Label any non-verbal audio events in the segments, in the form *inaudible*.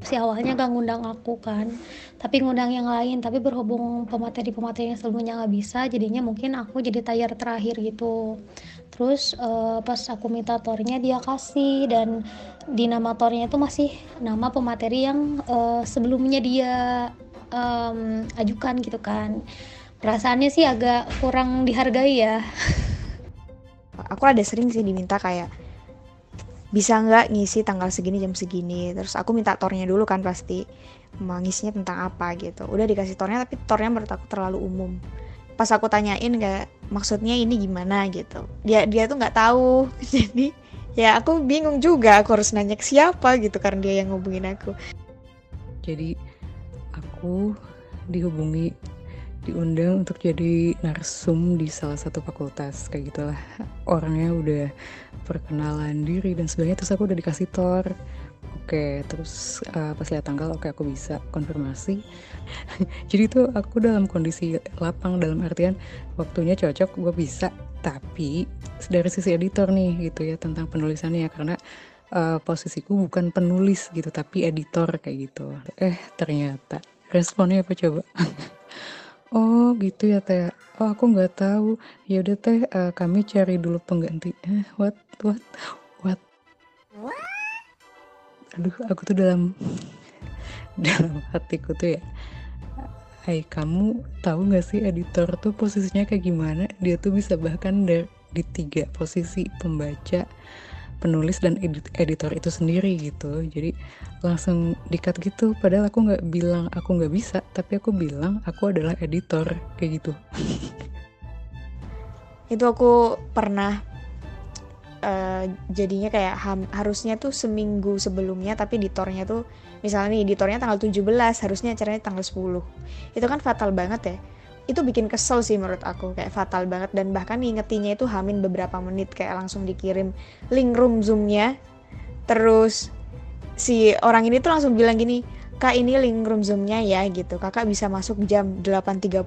si awalnya gak ngundang aku kan. Tapi ngundang yang lain tapi berhubung pemateri-pemateri yang sebelumnya nggak bisa jadinya mungkin aku jadi tayar terakhir gitu. Terus uh, pas aku minta tornya dia kasih dan di nama tornya itu masih nama pemateri yang uh, sebelumnya dia um, ajukan gitu kan. Perasaannya sih agak kurang dihargai ya. *laughs* Aku ada sering sih diminta kayak bisa nggak ngisi tanggal segini jam segini? Terus aku minta tornya dulu kan pasti mengisinya tentang apa gitu. Udah dikasih tornya tapi tornya menurut aku terlalu umum. Pas aku tanyain kayak maksudnya ini gimana? gitu. Dia dia tuh nggak tahu. *laughs* Jadi ya aku bingung juga aku harus nanya ke siapa gitu karena dia yang ngubungin aku. Jadi aku dihubungi diundang untuk jadi narsum di salah satu fakultas kayak gitulah. Orangnya udah perkenalan diri dan sebagainya terus aku udah dikasih tor. Oke terus uh, pas lihat tanggal oke aku bisa konfirmasi. *laughs* Jadi tuh aku dalam kondisi lapang dalam artian waktunya cocok gue bisa. Tapi dari sisi editor nih gitu ya tentang penulisannya karena uh, posisiku bukan penulis gitu tapi editor kayak gitu. Eh ternyata. Responnya apa coba *laughs* Oh gitu ya teh. Oh aku nggak tahu. Ya udah teh uh, kami cari dulu pengganti. Eh, what what what? Aduh aku tuh dalam *laughs* dalam hatiku tuh ya. Hai kamu tahu nggak sih editor tuh posisinya kayak gimana? Dia tuh bisa bahkan dari di tiga posisi pembaca, penulis dan edit editor itu sendiri gitu. Jadi langsung dikat gitu. Padahal aku nggak bilang aku nggak bisa tapi aku bilang aku adalah editor kayak gitu. *laughs* Itu aku pernah uh, jadinya kayak ham, harusnya tuh seminggu sebelumnya tapi editornya tuh misalnya nih editornya tanggal 17 harusnya acaranya tanggal 10 itu kan fatal banget ya itu bikin kesel sih menurut aku kayak fatal banget. Dan bahkan ngingetinya itu hamin beberapa menit kayak langsung dikirim link room zoomnya. Terus si orang ini tuh langsung bilang gini kak ini link room zoomnya ya gitu. Kakak bisa masuk jam 8.30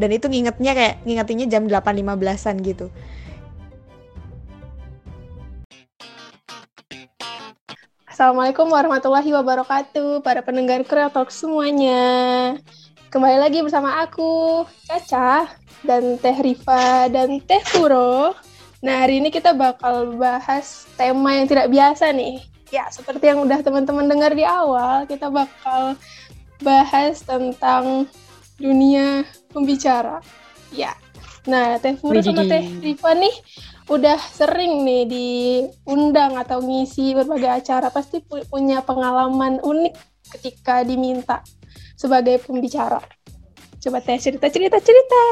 dan itu ngingetnya kayak ngingetinnya jam 8.15an gitu. Assalamualaikum warahmatullahi wabarakatuh para pendengar Kreator semuanya. Kembali lagi bersama aku, Caca, dan Teh Riva, dan Teh Puro. Nah, hari ini kita bakal bahas tema yang tidak biasa nih. Ya, seperti yang udah teman-teman dengar di awal, kita bakal bahas tentang dunia pembicara. Ya. Nah, Teh Puro sama Teh Riva nih udah sering nih diundang atau ngisi berbagai acara. Pasti punya pengalaman unik ketika diminta sebagai pembicara. Coba teh cerita cerita cerita.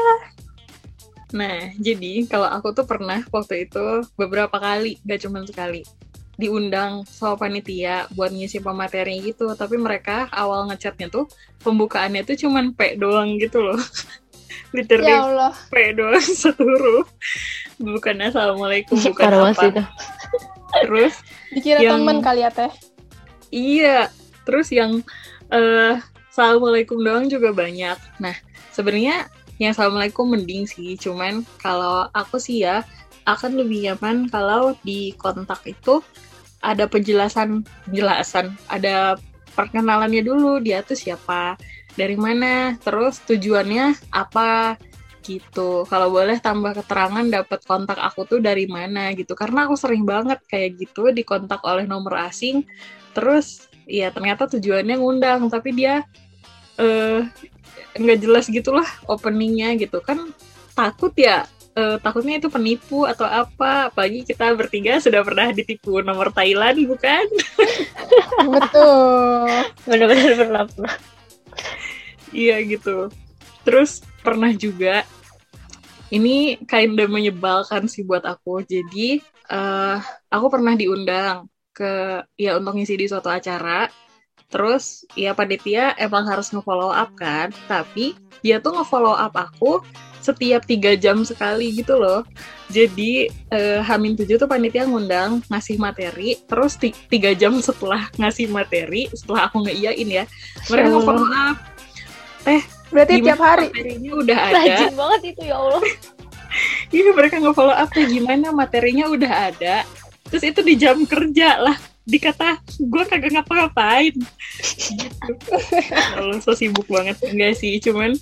Nah, jadi kalau aku tuh pernah waktu itu beberapa kali, gak cuma sekali, diundang sama panitia buat ngisi pemateri gitu, tapi mereka awal ngechatnya tuh pembukaannya tuh cuman P doang gitu loh. *laughs* Literally ya Allah. P doang *laughs* satu huruf. Bukan assalamualaikum, *laughs* bukan apa. Itu. Terus dikira yang, temen kali ya teh. Iya, terus yang uh, assalamualaikum doang juga banyak. Nah, sebenarnya yang assalamualaikum mending sih, cuman kalau aku sih ya akan lebih nyaman kalau di kontak itu ada penjelasan penjelasan, ada perkenalannya dulu dia tuh siapa, dari mana, terus tujuannya apa gitu. Kalau boleh tambah keterangan dapat kontak aku tuh dari mana gitu. Karena aku sering banget kayak gitu dikontak oleh nomor asing. Terus ya ternyata tujuannya ngundang tapi dia uh, nggak jelas gitulah openingnya gitu. Kan takut ya uh, takutnya itu penipu atau apa. Apalagi kita bertiga sudah pernah ditipu nomor Thailand bukan? *laughs* Betul. Benar-benar pernah pernah iya gitu. Terus pernah juga ini kinda menyebalkan sih buat aku. Jadi uh, aku pernah diundang ke ya untuk ngisi di suatu acara Terus ya panitia emang harus nge-follow up kan, tapi dia tuh nge-follow up aku setiap tiga jam sekali gitu loh. Jadi eh, Hamin tujuh tuh panitia ngundang ngasih materi, terus tiga jam setelah ngasih materi, setelah aku ngeiyain ya, mereka nge-follow up. Eh, berarti tiap hari materinya udah ada. Rajin banget itu ya Allah. Iya mereka nge-follow up gimana materinya udah ada. Terus itu di jam kerja lah dikata gue kagak ngapa-ngapain. *laughs* Gitu kalau so sibuk banget. Enggak sih cuman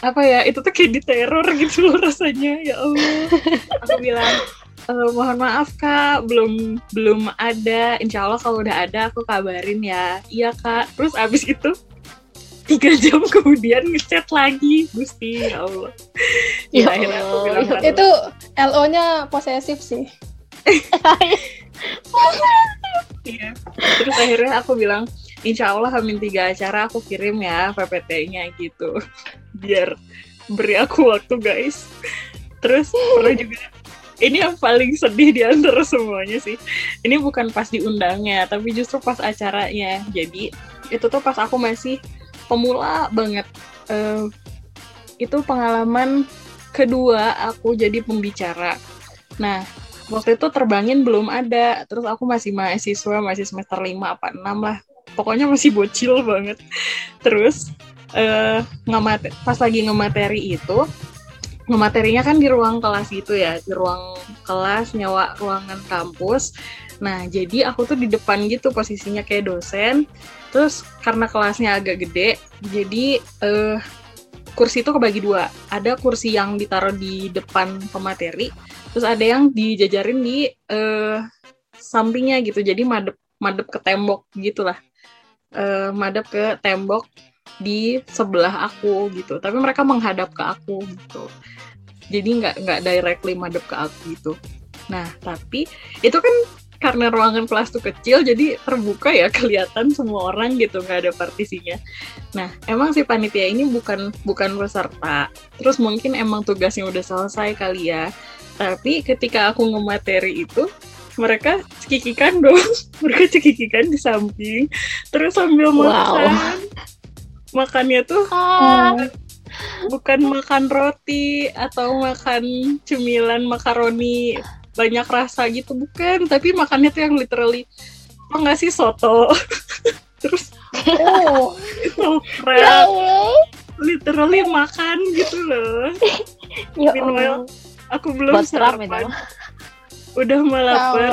apa ya itu tuh kayak diteror gitu loh *laughs* rasanya ya Allah. Aku bilang e, mohon maaf kak belum belum ada. Insya Allah kalau udah ada aku kabarin ya. Iya kak. Terus abis itu tiga *laughs* jam kemudian ngechat lagi. Gusti ya Allah. Ya aku Allah, bilang, ya "Aduh, Itu LO-nya posesif sih. Iya. Terus akhirnya aku bilang, insya Allah Hamin tiga acara aku kirim ya PPT-nya gitu. Biar beri aku waktu guys. Terus pernah juga, ini yang paling sedih di antara semuanya sih. Ini bukan pas diundangnya, tapi justru pas acaranya. Jadi itu tuh pas aku masih pemula banget. Eh, itu pengalaman kedua aku jadi pembicara. Nah, waktu itu terbangin belum ada. Terus aku masih mahasiswa masih semester 5 apa 6 lah. Pokoknya masih bocil banget. Terus ngemate pas lagi ngemateri itu ngematerinya kan di ruang kelas gitu ya di ruang kelas nyawa ruangan kampus. Nah jadi aku tuh di depan gitu posisinya kayak dosen. Terus karena kelasnya agak gede jadi eh kursi itu kebagi dua. Ada kursi yang ditaruh di depan pemateri terus ada yang dijajarin di eh, sampingnya gitu. Jadi madep madep ke tembok gitulah. Eh, madep ke tembok di sebelah aku gitu. Tapi mereka menghadap ke aku gitu. Jadi nggak nggak directly madep ke aku gitu. Nah tapi itu kan karena ruangan kelas tuh kecil jadi terbuka ya kelihatan semua orang gitu nggak ada partisinya. Nah emang si panitia ini bukan bukan peserta. Terus mungkin emang tugasnya udah selesai kali ya. Tapi ketika aku ngemateri itu mereka cekikikan dong. *laughs* Mereka cekikikan di samping. Terus sambil Wow. makan. Makannya tuh Ah. bukan makan roti atau makan cemilan makaroni banyak rasa gitu bukan tapi makannya tuh yang literally apa nggak sih soto *laughs* terus Oh, itu Ya literally makan gitu loh *laughs* Ya Meanwhile, aku belum sarapan udah ya melapar.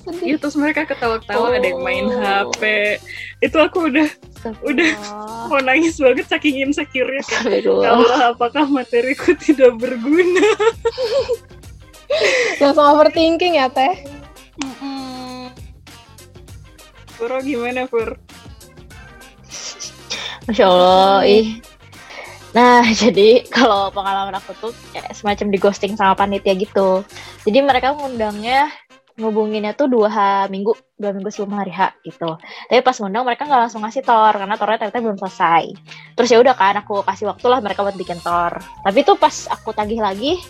Sedih. Iya terus mereka ketawa-ketawa ada yang main Oh. HP itu aku udah Udah. Astagfirullah. mau nangis banget saking insecure-nya kayak ya. Allah apakah materiku *laughs* tidak berguna *laughs* Langsung overthinking ya, Teh. Puro gimana Pur? Masya Allah, ih. Nah, *laughs* jadi kalau pengalaman aku tuh kayak semacam di ghosting sama panitia gitu. Jadi mereka ngundangnya ngubunginnya tuh dua ha- minggu, dua minggu sebelum hari H gitu. Tapi pas ngundang mereka nggak langsung ngasih tor karena tornya ternyata belum selesai. Terus ya udah kan aku kasih waktu lah mereka buat bikin tor. Tapi tuh pas aku tagih lagi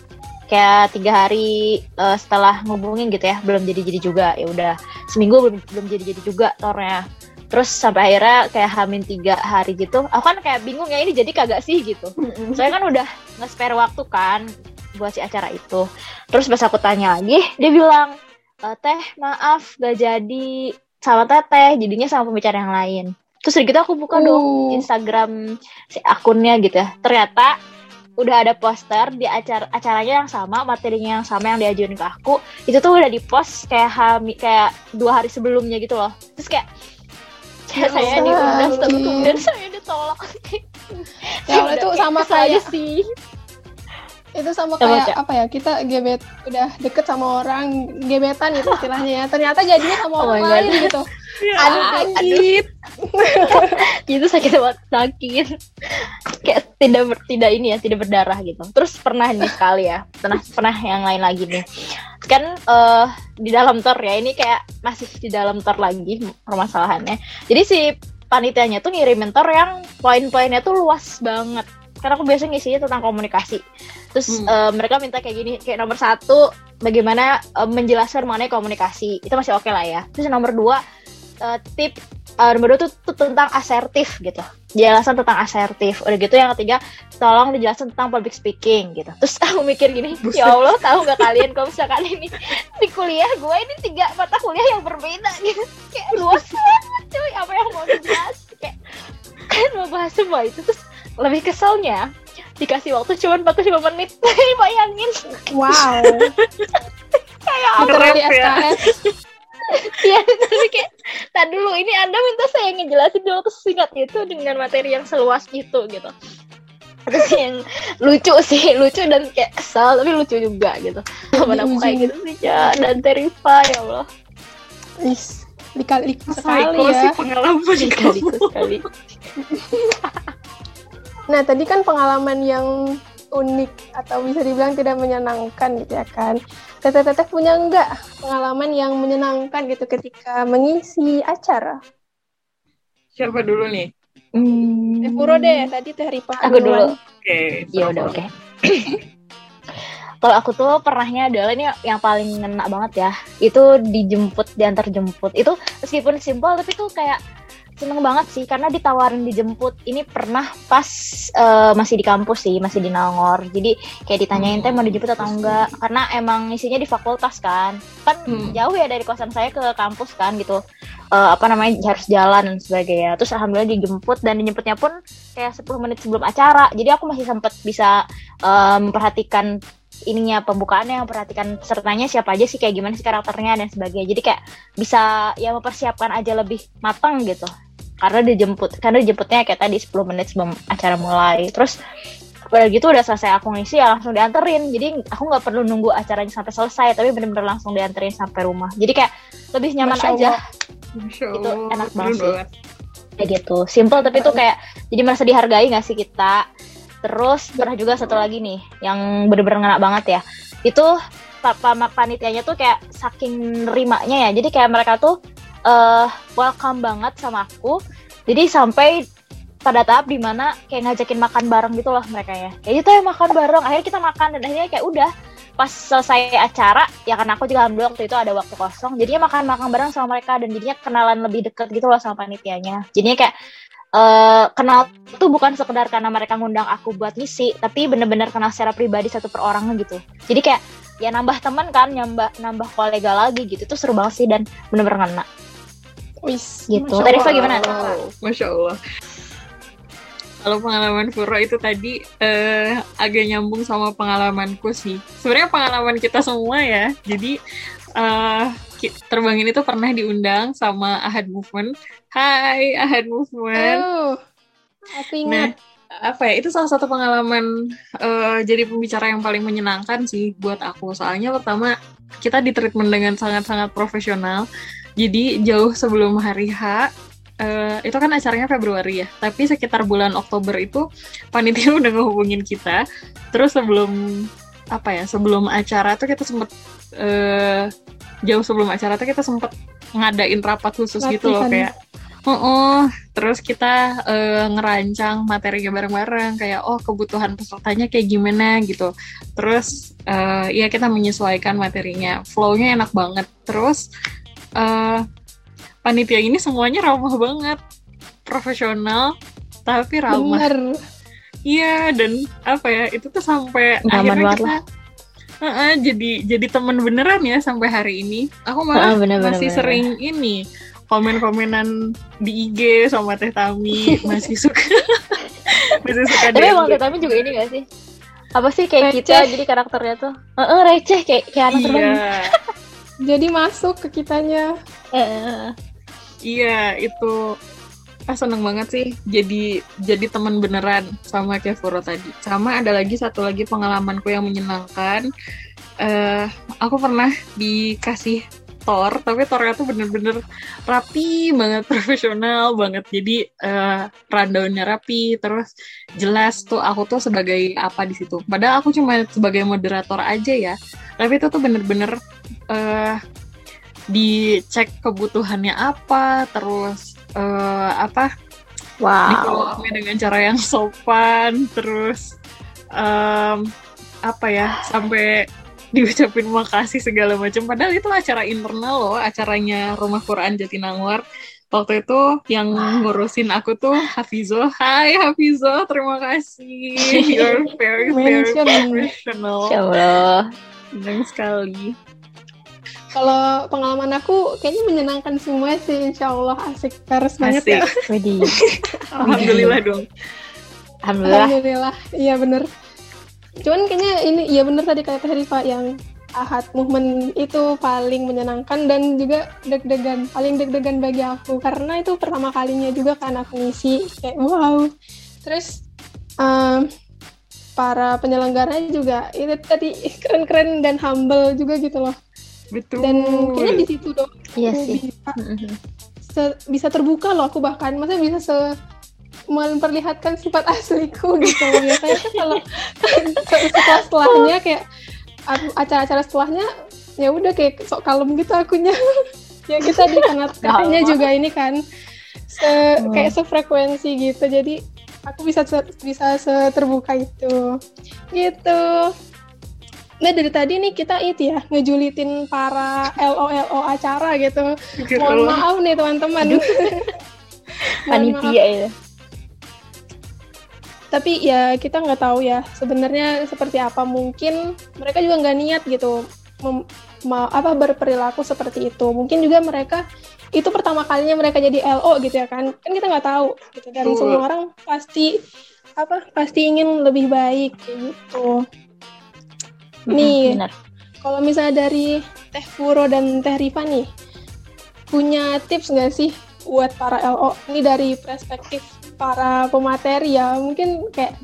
kayak tiga hari eh, setelah ngubungin gitu ya belum jadi jadi juga. Ya udah seminggu belum belum jadi jadi juga tornya. Terus sampai akhirnya kayak hamin tiga hari gitu aku kan kayak bingung ya ini jadi kagak sih gitu. Saya kan udah nge-spare waktu kan buat si acara itu. Terus pas aku tanya lagi dia bilang "E, teh maaf gak jadi. Sama teteh jadinya sama pembicara yang lain. Terus gitu aku buka dong Uh. Instagram si akunnya gitu ya. Ternyata udah ada poster di acara acaranya yang sama materinya yang sama yang diajuin ke aku. Itu tuh udah di post kayak hami kayak dua hari sebelumnya gitu loh. Terus kayak kayak Ya saya Allah, diundang tapi Ki. kemudian saya ditolak. Ya itu sama kayak- sih Itu sama kayak apa ya? Kita gebet udah deket sama orang gebetan gitu istilahnya ya. Ternyata jadinya sama Oh orang God. lain gitu. *laughs* Ya, Aduh, sakit. *laughs* itu sakit banget sakit kayak tidak ber- tidak ini ya tidak berdarah gitu terus pernah nih sekali ya pernah pernah yang lain lagi nih kan eh, di dalam tor ya ini kayak masih di dalam tor lagi permasalahannya jadi si panitianya tuh ngirimin tor yang poin-poinnya tuh luas banget karena aku biasa ngisinya tentang komunikasi. Terus Hmm. eh, mereka minta kayak gini kayak nomor satu bagaimana eh, menjelaskan mengenai komunikasi. Itu masih oke lah ya. Terus nomor dua eh, tip eh, nomor dua tuh, tuh tentang asertif gitu. Jelasan tentang asertif. Udah gitu yang ketiga tolong dijelasin tentang public speaking gitu. Terus *laughs* aku mikir gini Buset. ya allah tahu nggak kalian kalau misalkan ini di kuliah gue ini tiga mata kuliah yang berbeda gitu. Kayak luas banget cuy apa yang mau dijelasin kayak kan mau bahas semua itu terus lebih keselnya dikasih waktu cuma 45 menit *laughs* bayangin Wow. *laughs* kayak Keren ya. SKS. *laughs* Iya, anda minta saya ngejelasin dulu singkat itu dengan materi yang seluas itu gitu terus yang lucu sih lucu dan kayak kesal tapi lucu juga gitu temen aku kayak gitu sih ya dan Terifa ya Allah Is, dikali Sekali sekali sih ya. pengalaman kamu. sekali Nah, tadi kan pengalaman yang unik atau bisa dibilang tidak menyenangkan gitu ya kan. Teteh-teteh punya nggak pengalaman yang menyenangkan gitu ketika mengisi acara? Siapa dulu nih? Hmm. Teh Puro deh, tadi Teh Ripa aku dulu Oke. ya udah oke *clears throat* kalau aku tuh pernahnya adalah ini yang paling ngena banget ya itu dijemput diantar jemput itu meskipun simpel tapi tuh kayak seneng banget sih karena ditawarin dijemput ini pernah pas eh, masih di kampus sih masih di Nangor. Jadi kayak ditanyain teh mau dijemput atau enggak? Karena emang isinya di fakultas kan. Kan Hmm. jauh ya dari kosan saya ke kampus kan gitu. Eh, apa namanya harus jalan dan sebagainya. Terus alhamdulillah dijemput dan dijemputnya pun kayak 10 menit sebelum acara. Jadi aku masih sempet bisa eh, memperhatikan ininya pembukaannya memperhatikan pesertanya siapa aja sih kayak gimana sih karakternya dan sebagainya. Jadi kayak bisa ya mempersiapkan aja lebih matang gitu karena dijemput karena dijemputnya kayak tadi 10 menit sebelum acara mulai. Terus udah gitu udah selesai aku ngisi ya langsung dianterin. Jadi aku nggak perlu nunggu acaranya sampai selesai tapi bener-bener langsung dianterin sampai rumah. Jadi kayak lebih nyaman Masya aja. Allah. Masya Itu Allah, enak banget sih. kayak gitu. Simple tapi tuh kayak jadi merasa dihargai nggak sih kita? Terus pernah juga satu lagi nih yang bener-bener ngena banget ya. Itu pa- pa- panitianya tuh kayak saking nerimanya ya. Jadi kayak mereka tuh eh welcome banget sama aku. Jadi sampai pada tahap di mana kayak ngajakin makan bareng gitu loh mereka ya. Kayak gitu ya makan bareng. Akhirnya kita makan dan akhirnya kayak udah pas selesai acara ya karena aku juga alhamdulillah waktu itu ada waktu kosong jadinya makan makan bareng sama mereka dan jadinya kenalan lebih deket gitu loh sama panitianya. Jadinya kayak eh kenal tuh bukan sekedar karena mereka ngundang aku buat ngisi tapi bener-bener kenal secara pribadi satu per orang gitu. Jadi kayak ya nambah teman kan nambah nambah kolega lagi gitu itu seru banget sih dan bener-bener ngena Wis, Gitu. Masya Tadi Rifa Allah. gimana? Masya Allah. Kalau pengalaman Puro itu tadi eh, agak nyambung sama pengalamanku sih. Sebenarnya pengalaman kita semua ya. Jadi eh, ki- terbangin itu pernah diundang sama Ahad Movement. Hai Ahad Movement. Oh, aku Nah, ingat. apa ya? Itu salah satu pengalaman eh, jadi pembicara yang paling menyenangkan sih buat aku. Soalnya pertama kita di treatment dengan sangat-sangat profesional. Jadi jauh sebelum hari H eh, itu kan acaranya Februari ya. Tapi sekitar bulan Oktober itu panitia *laughs* udah ngehubungin kita. Terus sebelum apa ya? Sebelum acara tuh kita sempet eh, jauh sebelum acara tuh kita sempet ngadain rapat khusus gitu loh Latihan. kayak Oh, terus kita eh, ngerancang materinya bareng-bareng kayak oh kebutuhan pesertanya kayak gimana gitu. Terus eh, ya kita menyesuaikan materinya. Flow-nya enak banget. Terus eh panitia ini semuanya ramah banget. Profesional tapi ramah. Bener. Iya, dan apa ya? Itu tuh sampai Nyaman akhirnya kita Heeh, jadi jadi teman beneran ya sampai hari ini. Aku Ah, malah bener, bener, masih bener. sering ini komen-komenan di IG sama Teh Tami *laughs* masih suka *laughs* masih suka tapi emang Tetami juga ini gak sih apa sih kayak Receh. kita jadi karakternya tuh Heeh, receh kayak kayak anak Iya, *laughs* Jadi masuk ke kitanya. Heeh. iya itu ah seneng banget sih jadi jadi teman beneran sama Furo tadi. Sama ada lagi satu lagi pengalamanku yang menyenangkan. eh aku pernah dikasih tor, tapi tornya tuh bener-bener rapi banget, *laughs* profesional banget. Jadi eh rundownnya rapi, terus jelas tuh aku tuh sebagai apa di situ. Padahal aku cuma sebagai moderator aja ya. Tapi itu tuh bener-bener eh dicek kebutuhannya apa, terus eh apa wow up-nya dengan cara yang *laughs* sopan terus em, apa ya sampai *laughs* diucapin makasih segala macam. Padahal itu acara internal loh acaranya Rumah Quran Jatinangor. Waktu itu yang ngurusin aku tuh Hafizo. Hai Hafizo terima kasih. You're very very professional. Ya Allah senang sekali. Kalau pengalaman aku kayaknya menyenangkan semua sih, insya Allah asik terus banget ya. asik. Widih. *laughs* alhamdulillah dong. Alhamdulillah. Alhamdulillah, iya bener. Cuman kayaknya ini iya bener tadi kata Teh Rifa yang Ahad movement itu paling menyenangkan dan juga deg-degan paling deg-degan bagi aku karena itu pertama kalinya juga kan aku ngisi kayak wow terus um, para penyelenggaranya juga itu tadi keren-keren dan humble juga gitu loh Betul. dan kayaknya di situ dong Iya aku sih. bisa Mhm. se- bisa terbuka loh aku bahkan maksudnya bisa se memperlihatkan sifat asliku gitu. Biasanya kan kalau setelah setelahnya kayak acara-acara setelahnya ya udah kayak sok kalem gitu akunya. *laughs* Ya kita di kanat katanya Kalem. juga ini kan se kayak sefrekuensi gitu. Jadi aku bisa se- bisa seterbuka itu. Gitu. Nah dari tadi nih kita itu ya ngejulitin para LO-LO acara gitu. Mohon maaf nih teman-teman. *laughs* Panitia ya. Tapi ya kita nggak tahu ya sebenarnya seperti apa. Mungkin mereka juga nggak niat gitu mem- ma- apa berperilaku seperti itu. Mungkin juga mereka itu pertama kalinya mereka jadi LO gitu ya kan. Kan kita nggak tahu gitu. Dan Betul. semua orang pasti apa pasti ingin lebih baik gitu. Nih, Benar. kalau misalnya dari Teh Furo dan Teh Rifa nih, punya tips nggak sih buat para LO? Ini dari perspektif para pemateri ya, mungkin kayak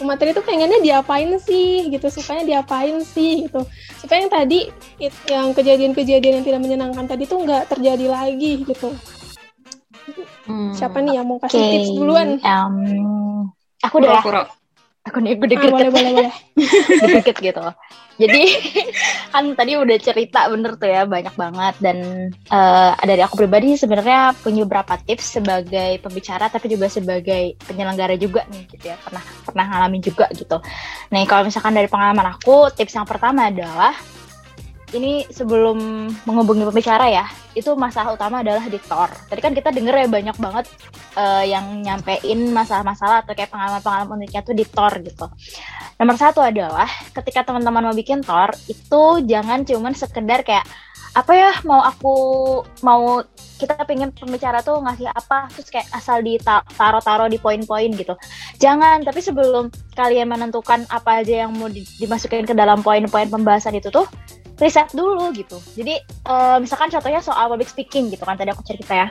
pemateri itu pengennya diapain sih gitu, sukanya diapain sih gitu. Supaya yang tadi, it- yang kejadian-kejadian yang tidak menyenangkan tadi tuh nggak terjadi lagi gitu. Hmm, Siapa nih yang mau kasih Oke, tips duluan? em, aku udah ya. Aku nih Ah, gue deket boleh, boleh, boleh. *laughs* deket gitu. Jadi *laughs* kan tadi udah cerita bener tuh ya banyak banget dan eh, dari aku pribadi sebenarnya punya beberapa tips sebagai pembicara tapi juga sebagai penyelenggara juga nih gitu ya pernah pernah ngalamin juga gitu. Nih kalau misalkan dari pengalaman aku tips yang pertama adalah ini sebelum menghubungi pembicara ya itu masalah utama adalah di tor. Tadi kan kita denger ya banyak banget eh, yang nyampein masalah-masalah atau kayak pengalaman-pengalaman uniknya tuh di tor gitu. Nomor satu adalah ketika teman-teman mau bikin tor itu jangan cuman sekedar kayak apa ya mau aku mau kita pengen pembicara tuh ngasih apa terus kayak asal ditaro-taro di poin-poin gitu. Jangan, tapi sebelum kalian menentukan apa aja yang mau di- dimasukin ke dalam poin-poin pembahasan itu tuh riset dulu gitu. Jadi eh, misalkan contohnya soal public speaking gitu kan tadi aku cerita ya.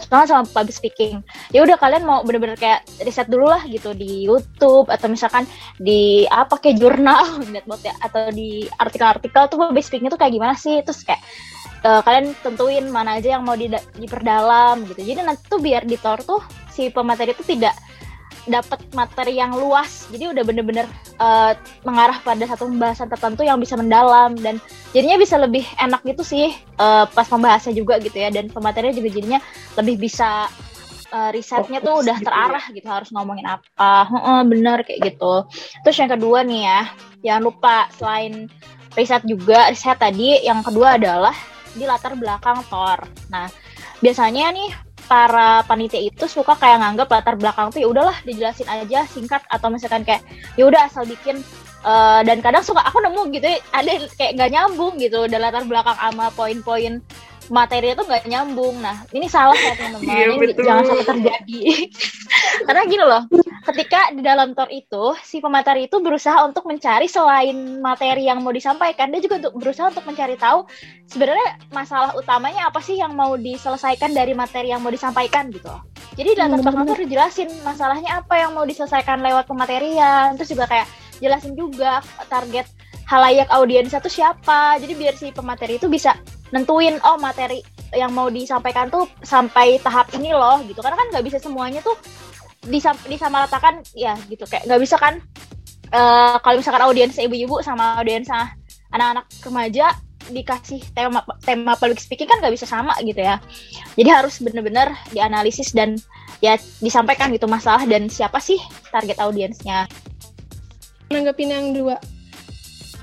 Soal soal public speaking. Ya udah kalian mau bener-bener kayak riset dulu lah gitu di YouTube atau misalkan di apa kayak jurnal *laughs* ya atau di artikel-artikel tuh public speaking itu kayak gimana sih? Terus kayak eh, kalian tentuin mana aja yang mau diperdalam gitu. Jadi nanti tuh biar di tor tuh si pemateri itu tidak dapat materi yang luas. Jadi udah bener-bener eh, mengarah pada satu pembahasan tertentu yang bisa mendalam. Dan jadinya bisa lebih enak gitu sih eh, pas pembahasannya juga gitu ya. Dan pematerinya juga jadinya lebih bisa eh, risetnya tuh udah gitu terarah gitu harus ngomongin apa. Heeh, bener kayak gitu. Terus yang kedua nih ya jangan lupa selain riset juga riset tadi yang kedua adalah di latar belakang tor nah biasanya nih para panitia itu suka kayak nganggap latar belakang tuh ya udahlah dijelasin aja singkat. Atau misalkan kayak ya udah asal bikin. Eh, dan kadang suka aku nemu gitu ya, ada kayak nggak nyambung gitu dan latar belakang sama poin-poin materi itu nggak nyambung. Nah ini salah ya teman-teman. Iya, jangan sampai terjadi. *laughs* Karena gini loh ketika di dalam tor itu si pemateri itu berusaha untuk mencari selain materi yang mau disampaikan dia juga untuk berusaha untuk mencari tahu sebenarnya masalah utamanya apa sih yang mau diselesaikan dari materi yang mau disampaikan gitu loh. Jadi belakang tuh harus dijelasin masalahnya apa yang mau diselesaikan lewat pematerian, terus juga kayak jelasin juga target halayak audiens itu siapa. Jadi biar si pemateri itu bisa nentuin oh materi yang mau disampaikan tuh sampai tahap ini loh gitu. Karena kan nggak bisa semuanya tuh disam disamaratakan ya gitu. Kayak nggak bisa kan eh, kalau misalkan audiens ibu-ibu sama audiens anak-anak remaja dikasih tema tema public speaking kan nggak bisa sama gitu ya. Jadi harus bener-bener dianalisis dan ya disampaikan gitu masalah dan siapa sih target audiensnya. Nanggepin yang dua,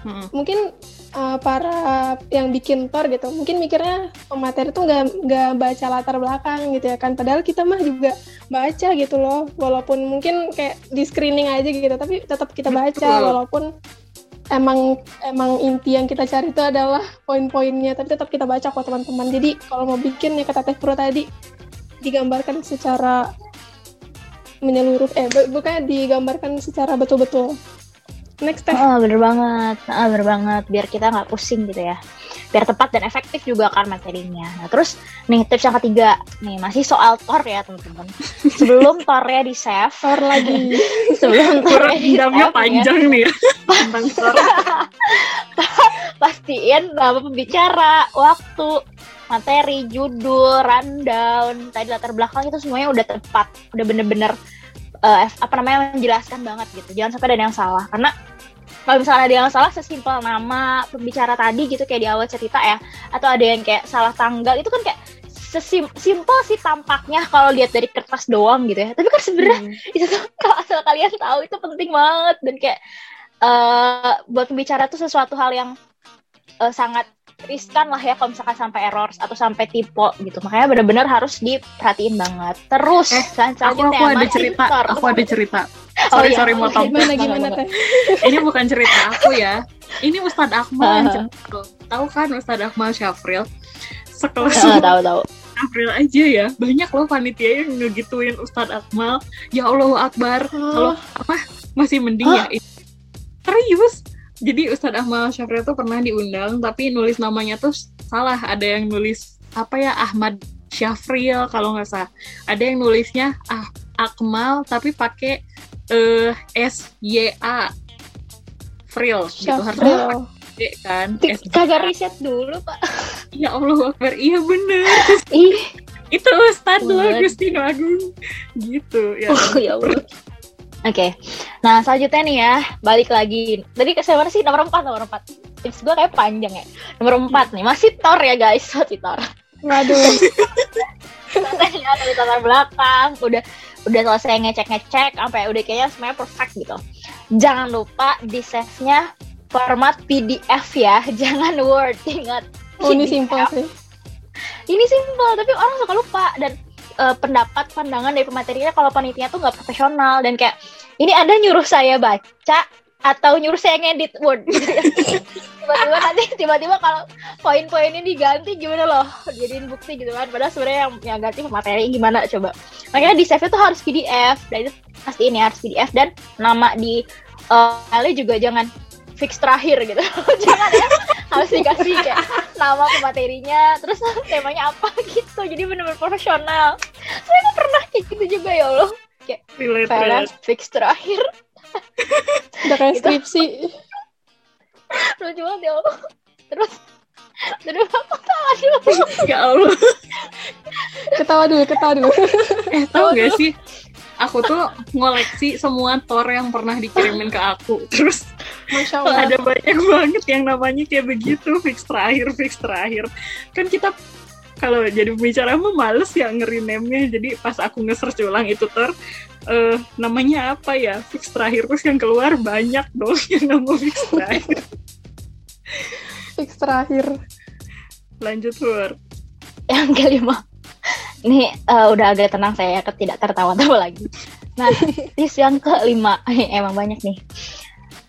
Mm-mm. mungkin uh, para yang bikin tor gitu mungkin mikirnya pemateri tuh nggak nggak baca latar belakang gitu ya kan. Padahal kita mah juga baca gitu loh walaupun mungkin kayak di screening aja gitu tapi tetap kita baca Betul. walaupun emang emang inti yang kita cari itu adalah poin-poinnya tapi tetap kita baca kok teman-teman. Jadi kalau mau bikin ya kata Teh Pro tadi digambarkan secara menyeluruh eh bu- bukan digambarkan secara betul-betul Next teh. Oh, bener banget. Ah, bener banget. Biar kita nggak pusing gitu ya. Biar tepat dan efektif juga kan materinya. Nah, terus nih tips yang ketiga. Nih, masih soal tor ya, teman-teman. *laughs* Sebelum tornya di save, Tor lagi. *laughs* sebelum tornya di ya, panjang nih ya. Tentang Thor. *laughs* pastiin nama pembicara, waktu, materi, judul, rundown, tadi latar belakang itu semuanya udah tepat, udah bener-bener eh, apa namanya menjelaskan banget gitu. Jangan sampai ada yang salah karena kalau misalnya ada yang salah sesimpel nama pembicara tadi gitu kayak di awal cerita ya atau ada yang kayak salah tanggal itu kan kayak sesimpel sih tampaknya kalau lihat dari kertas doang gitu ya tapi kan sebenarnya Hmm. itu tuh *laughs* kalau asal kalian tahu itu penting banget dan kayak eh buat pembicara tuh sesuatu hal yang eh, sangat riskan lah ya kalau misalkan sampai error atau sampai typo gitu makanya benar-benar harus diperhatiin banget terus Eh, Aku aku ada masih cerita. Thor. Aku ada cerita. *laughs* Oh, Sorry iya. sorry motong. Gimana gimana teh? Ini bukan cerita aku ya. Ini Ustadz Akmal yang Ah. *laughs* cerita. Tahu kan Ustadz Akmal Syafril? Sekelas Eh, tahu tahu April aja ya banyak loh panitia yang ngegituin Ustadz Akmal ya Allah Akbar kalau apa masih mending ya ini. serius jadi Ustadz Akmal Syafril tuh pernah diundang tapi nulis namanya tuh salah. Ada yang nulis apa ya Ahmad Syafril kalau nggak salah. Ada yang nulisnya ah Akmal tapi pakai eh S Y A. Fril gitu. Harusnya pakai kan? Kagak riset dulu pak. Ya Allah Akbar. Iya bener. Ih. Itu Ustadz loh Buat. Agustino Agung. Gitu ya oh ya Allah Oke, nah selanjutnya nih ya, balik lagi. Tadi ke saya mana sih? Nomor 4, nomor 4. Tips gue kayak panjang ya. Nomor 4 nih, masih Thor ya guys, *laughs* masih Thor. Waduh. Katanya dari latar belakang, udah udah selesai ngecek-ngecek, sampai udah kayaknya semuanya perfect gitu. Jangan lupa di save-nya format PDF ya, *laughs* jangan Word, ingat. Oh ini simpel sih. Ini simpel, tapi orang suka lupa dan eh, pendapat pandangan dari pematerinya kalau panitia tuh nggak profesional. Dan kayak ini ada nyuruh saya baca atau nyuruh saya ngedit word? *laughs* Tiba-tiba nanti tiba-tiba kalau poin-poinnya diganti gimana loh? Jadiin bukti gitu kan. Padahal sebenarnya yang, yang ganti pemateri gimana coba? Makanya di save itu harus PDF dan itu pasti ini harus PDF dan nama di eh, file juga jangan fix terakhir gitu. *laughs* Jangan ya harus dikasih kayak nama pematerinya terus temanya apa *laughs* gitu. Jadi bener-bener profesional. Saya kan pernah kayak gitu juga ya Allah. Relate file fix terakhir. *laughs* Udah kayak Itu- skripsi. lucu banget ya Allah. Terus terus aku tahu dulu ya Allah. Ketawa dulu, ketawa dulu. eh tau gak sih aku tuh ngoleksi semua tor yang pernah dikirimin ke aku. Terus Masya Allah. ada banyak banget yang namanya kayak begitu. Fix terakhir fix terakhir. Kan kita kalau jadi pembicara mah males ya ngeri name-nya jadi pas aku nge-search ulang itu tor eh, namanya apa ya? Fix terakhir. Terus yang keluar banyak dong *laughs* yang nama fix terakhir. Fix terakhir. lanjut Hur yang kelima ini eh, udah agak tenang saya tidak tertawa-tawa *laughs* lagi. Nah *laughs* tips yang kelima. *laughs* Emang banyak nih.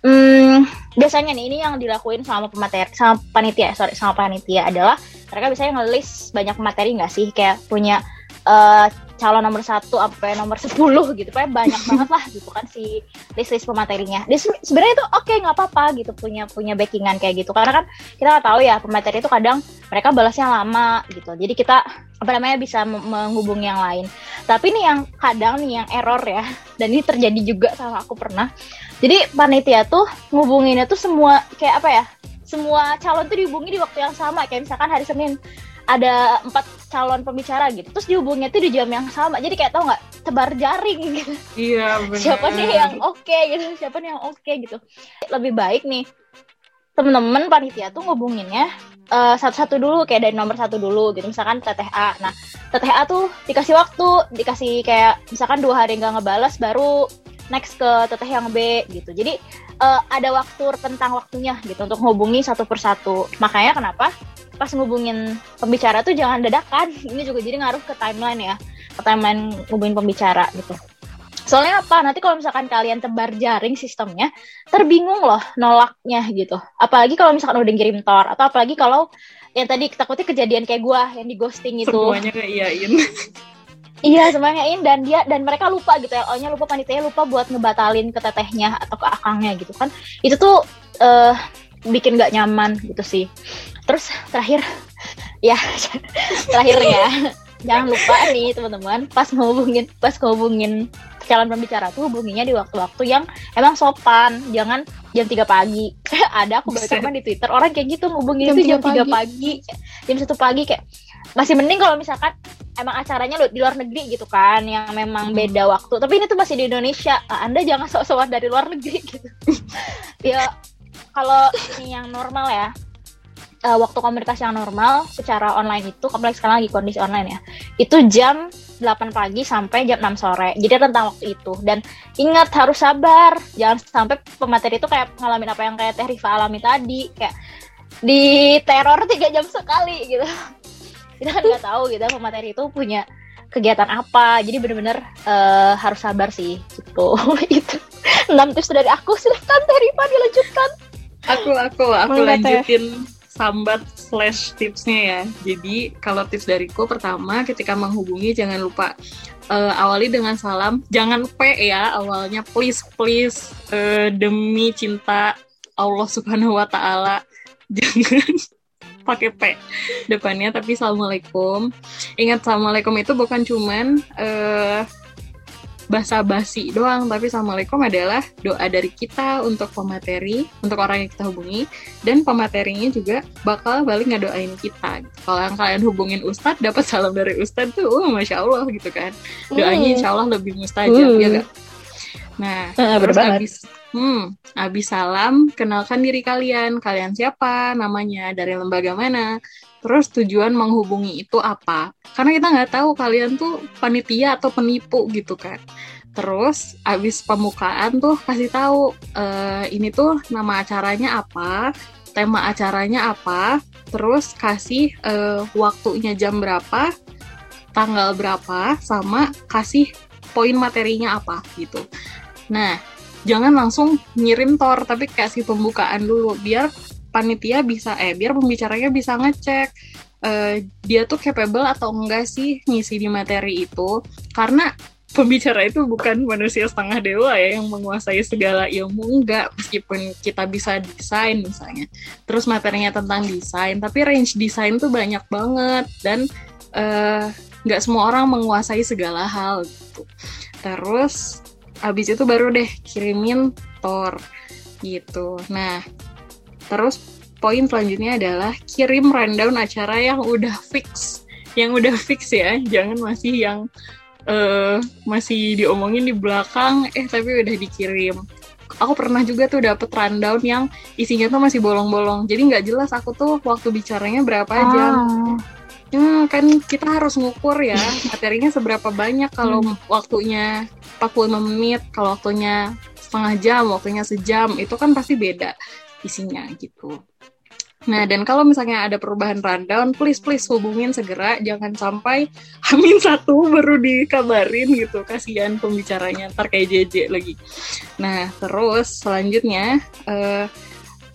Hmm, biasanya nih ini yang dilakuin sama pemateri sama panitia sorry sama panitia adalah mereka biasanya ngelis banyak materi nggak sih? Kayak punya eh, calon nomor satu sampai nomor 10 gitu. Kayak banyak banget lah gitu kan si list list pematerinya sebenarnya itu oke nggak apa-apa gitu punya punya backingan kayak gitu. Karena kan kita nggak tahu ya pemateri itu kadang mereka balasnya lama gitu. Jadi kita apa namanya bisa menghubungi yang lain. Tapi nih yang kadang nih yang error ya. Dan ini terjadi juga sama aku pernah. Jadi panitia tuh ngubunginnya tuh semua kayak apa ya semua calon tuh dihubungi di waktu yang sama. Kayak misalkan hari Senin ada empat calon pembicara gitu terus dihubunginya tuh di jam yang sama. Jadi kayak tau nggak tebar jaring gitu. Iya *laughs* benar siapa nih yang oke gitu siapa nih yang oke gitu. Lebih baik nih temen-temen panitia tuh ngubunginnya eh, satu-satu dulu kayak dari nomor satu dulu gitu. Misalkan TTH nah TTH tuh dikasih waktu dikasih kayak misalkan dua hari nggak ngebales baru next ke TTH yang B gitu. Jadi eh, ada waktu tentang waktunya gitu untuk ngubungi satu persatu. Makanya kenapa pas ngubungin pembicara tuh jangan dadakan ini juga jadi ngaruh ke timeline ya ke timeline ngubungin pembicara gitu Soalnya apa? Nanti kalau misalkan kalian tebar jaring sistemnya, terbingung loh nolaknya gitu. Apalagi kalau misalkan udah ngirim tor atau apalagi kalau yang tadi takutnya kejadian kayak gua yang di ghosting itu. semuanya ngeiyain Iya semangain dan dia dan mereka lupa gitu ya, nya lupa panitia lupa buat ngebatalin ke tetehnya atau ke akangnya gitu kan. Itu tuh uh, bikin gak nyaman gitu sih. Terus terakhir ya *laughs* terakhir ya *laughs* jangan lupa nih teman-teman pas ngehubungin pas ngehubungin calon pembicara tuh hubunginya di waktu-waktu yang emang sopan. Jangan jam 3 pagi. *laughs* Ada aku baca teman di twitter orang kayak gitu ngubungin itu jam 3 pagi. jam satu pagi kayak masih mending kalau misalkan emang acaranya di luar negeri gitu kan yang memang hmm. beda waktu. Tapi ini tuh masih di Indonesia. Nah, anda jangan sok-sokan dari luar negeri gitu. Ya kalau ini yang normal ya uh, waktu komunikasi yang normal secara online itu kompleks sekarang lagi kondisi online ya itu jam 8 pagi sampai jam 6 sore. Jadi tentang waktu itu. Dan ingat harus sabar. Jangan sampai pemateri itu kayak ngalamin apa yang kayak Teh Rifa alami tadi. Kayak di teror tiga jam sekali gitu. *laughs* Kita kan nggak tahu gitu pemateri itu punya kegiatan apa. Jadi bener-bener uh, harus sabar sih gitu. *laughs* Itu enam tips dari aku. Silahkan Terifa dilanjutkan. Aku aku aku lanjutin sambat slash tipsnya ya. Jadi kalau tips dariku pertama ketika menghubungi jangan lupa uh, awali dengan salam. Jangan P ya awalnya please please uh, demi cinta Allah Subhanahu Wa Taala. *laughs* Jangan pakai P depannya tapi assalamualaikum ingat assalamualaikum itu bukan cuman uh, bahasa basi doang tapi assalamualaikum adalah doa dari kita untuk pemateri untuk orang yang kita hubungi dan pematerinya juga bakal balik ngedoain kita kalau yang kalian hubungin ustadz dapat salam dari ustadz tuh uh, masya allah gitu kan doanya hmm. insya Allah lebih mustajab uh. ya gak Nah, uh, terus abis, hmm, abis salam, kenalkan diri kalian. Kalian siapa, namanya, dari lembaga mana, terus tujuan menghubungi itu apa. Karena kita nggak tahu kalian tuh panitia atau penipu gitu kan. Terus abis pembukaan tuh kasih tahu uh, ini tuh nama acaranya apa, tema acaranya apa, terus kasih uh, waktunya jam berapa, tanggal berapa, sama kasih poin materinya apa gitu. Nah, jangan langsung ngirim tor, tapi kasih pembukaan dulu. Biar panitia bisa eh biar pembicaranya bisa ngecek uh, dia tuh capable atau enggak sih ngisi di materi itu. Karena pembicara itu bukan manusia setengah dewa ya yang menguasai segala ilmu enggak. Meskipun kita bisa desain misalnya. Terus materinya tentang desain tapi range desain tuh banyak banget. Dan uh, nggak semua orang menguasai segala hal gitu. Terus abis itu baru deh kirimin tor gitu. Nah terus poin selanjutnya adalah kirim rundown acara yang udah fix. Yang udah fix ya jangan masih yang uh, masih diomongin di belakang eh tapi udah dikirim. Aku pernah juga tuh dapet rundown yang isinya tuh masih bolong-bolong. Jadi nggak jelas aku tuh waktu bicaranya berapa ah. jam Hmm, kan kita harus ngukur ya materinya seberapa banyak kalau hmm. waktunya 45 menit, kalau waktunya setengah jam, waktunya sejam, itu kan pasti beda isinya gitu. Nah, dan kalau misalnya ada perubahan rundown, please please hubungin segera, jangan sampai *laughs* hamin satu baru dikabarin gitu, kasihan pembicaranya, ntar kayak JJ lagi. Nah, terus selanjutnya uh,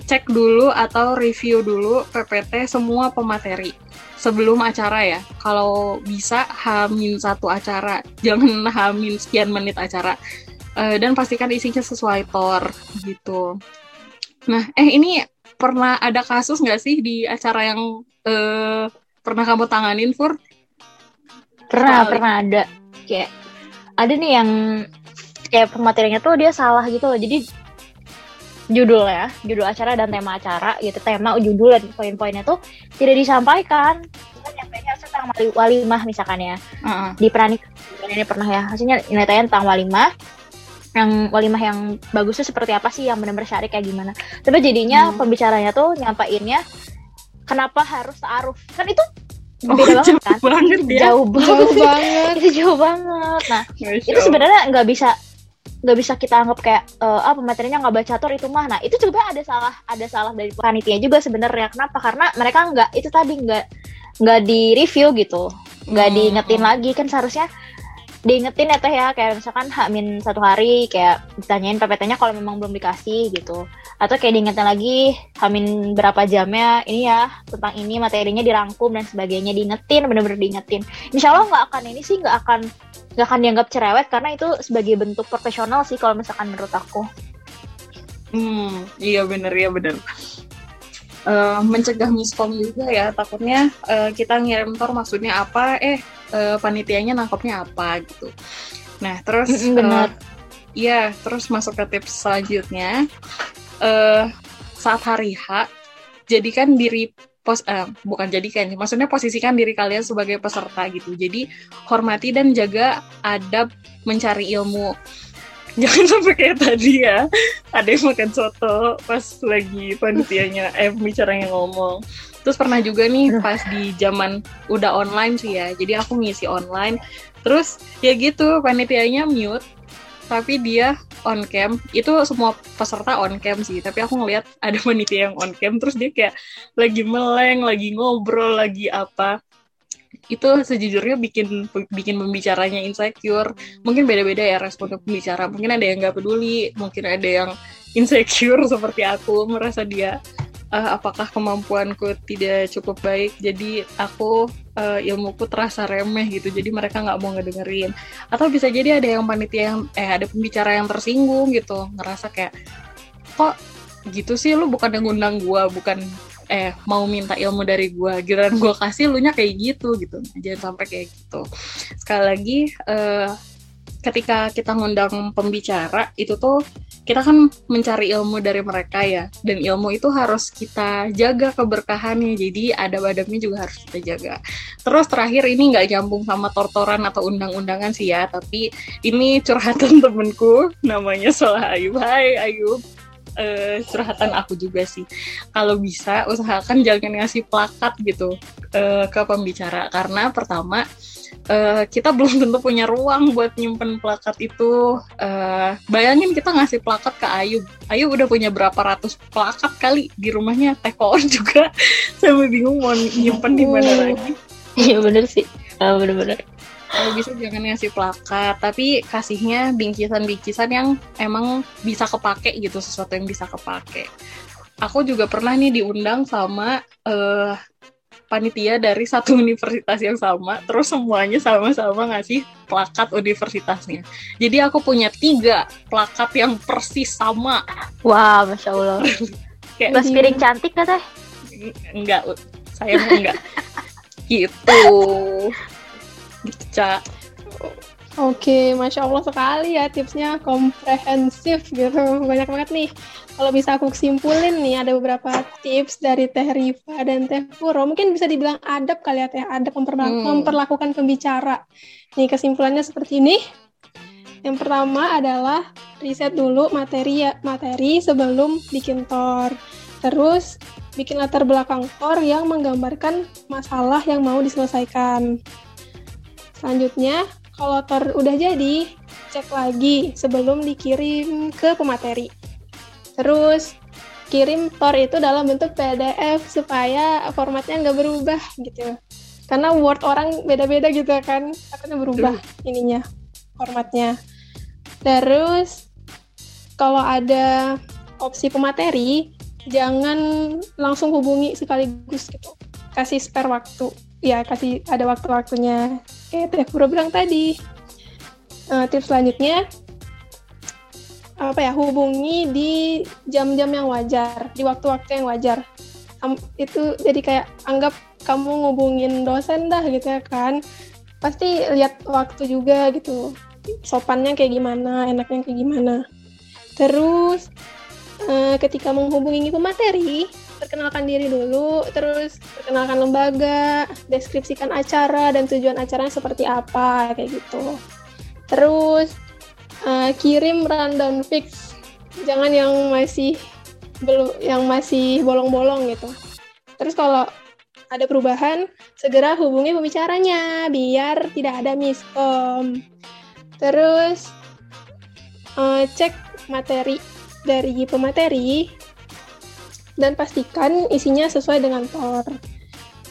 cek dulu atau review dulu PPT semua pemateri sebelum acara ya. Kalau bisa hamin satu acara, *laughs* jangan hamin sekian menit acara. Uh, dan pastikan isinya sesuai tor gitu. Nah, eh ini pernah ada kasus nggak sih di acara yang uh, pernah kamu tanganin, Fur? Pernah, Soal... pernah ada. Kayak ada nih yang kayak pematerinya tuh dia salah gitu loh. Jadi judul ya, judul acara dan tema acara gitu, tema judul dan poin-poinnya tuh tidak disampaikan. Nyampainya tentang walimah misalkan ya. Uh-uh. Di peranik ini pernah ya, hasilnya nilainya tentang walimah. Yang walimah yang bagusnya seperti apa sih, yang benar-benar syari kayak gimana. Tapi jadinya hmm. pembicaranya tuh nyampainnya kenapa harus taaruf. Kan itu oh, beda banget kan? Banget ya. Jauh banget. Jauh banget. *laughs* itu jauh banget. Nah, Masya itu sebenarnya nggak bisa nggak bisa kita anggap kayak uh, ah materinya nggak baca tor itu mah. Nah itu juga ada salah ada salah dari panitia juga sebenarnya. Kenapa? Karena mereka nggak itu tadi nggak nggak di review gitu. Nggak hmm. diingetin lagi. Kan seharusnya diingetin ya teh ya. Kayak misalkan min satu hari kayak ditanyain PPT-nya kalau memang belum dikasih gitu. Atau kayak diingetin lagi hamin berapa jamnya ini ya tentang ini materinya dirangkum dan sebagainya. Diingetin bener-bener diingetin. Insya Allah nggak akan ini sih nggak akan nggak akan dianggap cerewet karena itu sebagai bentuk profesional sih kalau misalkan menurut aku Hmm, iya bener ya bener. Uh, mencegah miskom juga ya takutnya uh, kita ngirim tor maksudnya apa eh uh, panitianya nangkepnya apa gitu. Nah terus benar. Iya, terus masuk ke tips selanjutnya. Uh, saat hari H, jadikan diri pos uh, bukan jadikan, maksudnya posisikan diri kalian sebagai peserta gitu. Jadi hormati dan jaga adab mencari ilmu. *laughs* Jangan sampai kayak tadi ya, ada yang makan soto pas lagi panitianya *laughs* eh bicaranya ngomong. Terus pernah juga nih pas di zaman udah online sih ya, jadi aku ngisi online. Terus ya gitu panitianya mute, tapi dia on cam. Itu semua peserta on cam sih. Tapi aku ngelihat ada *laughs* panitia yang on cam terus dia kayak lagi meleng lagi ngobrol lagi apa. Itu sejujurnya bikin bikin pembicaranya insecure. Mungkin beda-beda ya respon pembicara. Mungkin ada yang nggak peduli mungkin ada yang insecure *laughs* seperti aku merasa dia uh, apakah kemampuanku tidak cukup baik? Jadi aku uh, ilmuku terasa remeh gitu. Jadi mereka nggak mau ngedengerin. Atau bisa jadi ada yang panitia yang eh ada pembicara yang tersinggung gitu. Ngerasa kayak kok gitu sih? Lu bukan yang ngundang gua bukan eh mau minta ilmu dari gua. Giliran gua kasih lu nya kayak gitu gitu. Jangan sampai kayak gitu. Sekali lagi uh, ketika kita ngundang pembicara itu tuh kita kan mencari ilmu dari mereka ya. Dan ilmu itu harus kita jaga keberkahannya. Jadi ada badamnya juga harus kita jaga. Terus terakhir ini nggak nyambung sama tortoran atau undang-undangan sih ya. Tapi ini curhatan *laughs* temenku namanya Solah Ayub Hai Ayub. Uh, curhatan aku juga sih. Kalau bisa usahakan jangan ngasih plakat gitu uh, ke pembicara. Karena pertama kita belum tentu punya ruang buat nyimpen plakat itu. Uh, bayangin kita ngasih plakat ke Ayu. Ayu udah punya berapa ratus plakat kali di rumahnya. Tekor juga *laughs* sampai bingung mau nyimpen di mana lagi. Iya bener sih. Uh, bener-bener. Kalau bisa jangan ngasih plakat, tapi kasihnya bingkisan-bingkisan yang emang bisa kepake gitu, sesuatu yang bisa kepake. Aku juga pernah nih diundang sama uh, panitia dari satu *laughs* universitas yang sama, terus semuanya sama-sama ngasih plakat universitasnya. Jadi aku punya tiga plakat yang persis sama. Wah, wow, masya Allah. *laughs* Kayak Mas piring cantik gak teh? Enggak, saya enggak. *laughs* gitu. Gitu, Cak. Oke, masya Allah sekali ya tipsnya komprehensif gitu, banyak banget nih. Kalau bisa aku simpulin nih, ada beberapa tips dari Teh Riva dan Teh Puro. Mungkin bisa dibilang adab kali ya Teh, adab memperlaku hmm. memperlakukan pembicara. Nih kesimpulannya seperti ini. Yang pertama adalah riset dulu materi ya, materi sebelum bikin tor. Terus bikin latar belakang tor yang menggambarkan masalah yang mau diselesaikan. Selanjutnya, kalau tor udah jadi, cek lagi sebelum dikirim ke pemateri. Terus kirim tor itu dalam bentuk PDF supaya formatnya nggak berubah gitu. Karena Word orang beda-beda gitu kan, takutnya berubah ininya formatnya. Terus kalau ada opsi pemateri, jangan langsung hubungi sekaligus gitu. Kasih spare waktu. Ya, kasih ada waktu-waktunya kayak Teh Pura bilang tadi. Uh, tips selanjutnya apa ya hubungi di jam-jam yang wajar, di waktu-waktu yang wajar. Um, itu jadi kayak anggap kamu ngubungin dosen dah gitu ya kan. Pasti lihat waktu juga gitu. Sopannya kayak gimana, enaknya kayak gimana. Terus uh, ketika menghubungi itu materi, perkenalkan diri dulu, terus perkenalkan lembaga, deskripsikan acara dan tujuan acaranya seperti apa kayak gitu. Terus uh, kirim rundown fix, jangan yang masih belum yang masih bolong-bolong gitu. Terus kalau ada perubahan, segera hubungi pembicaranya biar tidak ada miskom. Terus uh, cek materi dari pemateri dan pastikan isinya sesuai dengan TOR.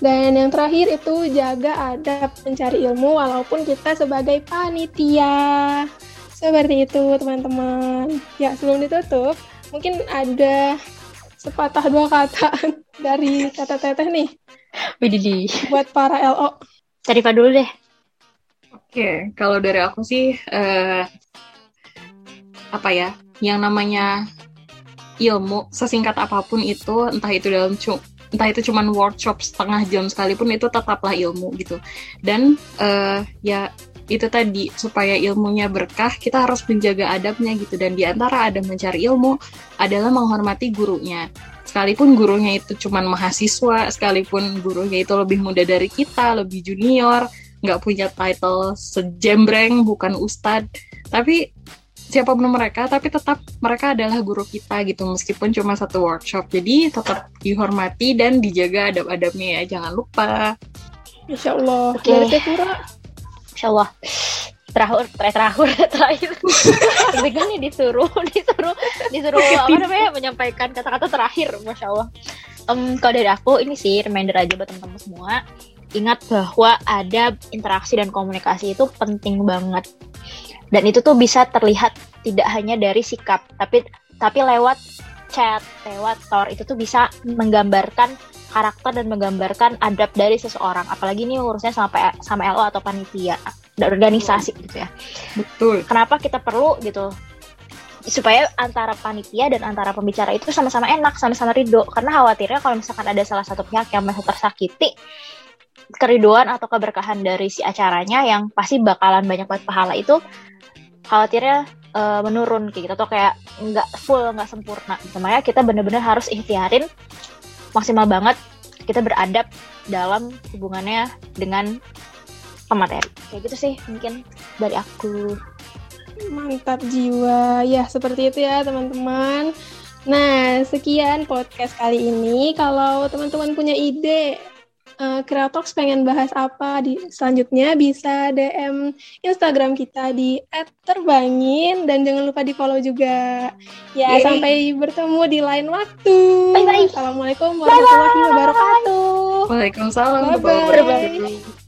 Dan yang terakhir itu jaga adab mencari ilmu walaupun kita sebagai panitia. Seperti itu teman-teman. Ya sebelum ditutup, mungkin ada sepatah dua kata *laughs* dari kata teteh nih Widih. buat para LO. Tarifa dulu deh. Oke, kalau dari aku sih eh, apa ya? Yang namanya ilmu sesingkat apa pun itu, entah itu dalam cu- entah itu cuman workshop setengah jam sekalipun itu tetaplah ilmu gitu. Dan eh, ya itu tadi supaya ilmunya berkah kita harus menjaga adabnya gitu. Dan di antara adab mencari ilmu adalah menghormati gurunya. Sekalipun gurunya itu cuman mahasiswa sekalipun gurunya itu lebih muda dari kita lebih junior nggak punya title sejembreng bukan ustad. Tapi siapa pun mereka tapi tetap mereka adalah guru kita gitu meskipun cuma satu workshop jadi tetap dihormati dan dijaga adab-adabnya ya jangan lupa Insya Allah. Oke. Teh Pura, Insya Allah. Terakhir, terakhir, *laughs* terakhir. Deg-degan nih disuruh, *laughs* disuruh, disuruh apa *laughs* namanya menyampaikan kata-kata terakhir, masya Allah. Em, kalau dari aku ini sih reminder aja buat teman-teman semua. Ingat bahwa ada interaksi dan komunikasi itu penting banget. Dan itu tuh bisa terlihat tidak hanya dari sikap, tapi tapi lewat chat, lewat tor itu tuh bisa menggambarkan karakter dan menggambarkan adab dari seseorang. Apalagi ini urusnya sama sama LO atau panitia dan organisasi gitu ya. betul Kenapa kita perlu gitu supaya antara panitia dan antara pembicara itu sama-sama enak, sama-sama ridho. Karena khawatirnya kalau misalkan ada salah satu pihak yang merasa tersakiti, keriduan atau keberkahan dari si acaranya yang pasti bakalan banyak banget pahala itu khawatirnya eh, menurun kayak gitu atau kayak nggak full nggak sempurna makanya kita bener-bener harus ikhtiarin maksimal banget kita beradab dalam hubungannya dengan pemateri kayak gitu sih mungkin dari aku mantap jiwa. Ya, seperti itu ya teman-teman. Nah, sekian podcast kali ini. Kalau teman-teman punya ide eh Kreatox pengen bahas apa di selanjutnya bisa DM Instagram kita di @terbangin dan jangan lupa di follow juga. Ya, Yeay. sampai bertemu di lain waktu. Bye-bye. Assalamualaikum warahmatullahi wabarakatuh. Waalaikumsalam warahmatullahi wabarakatuh.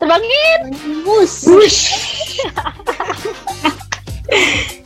terbangin Bus. *laughs*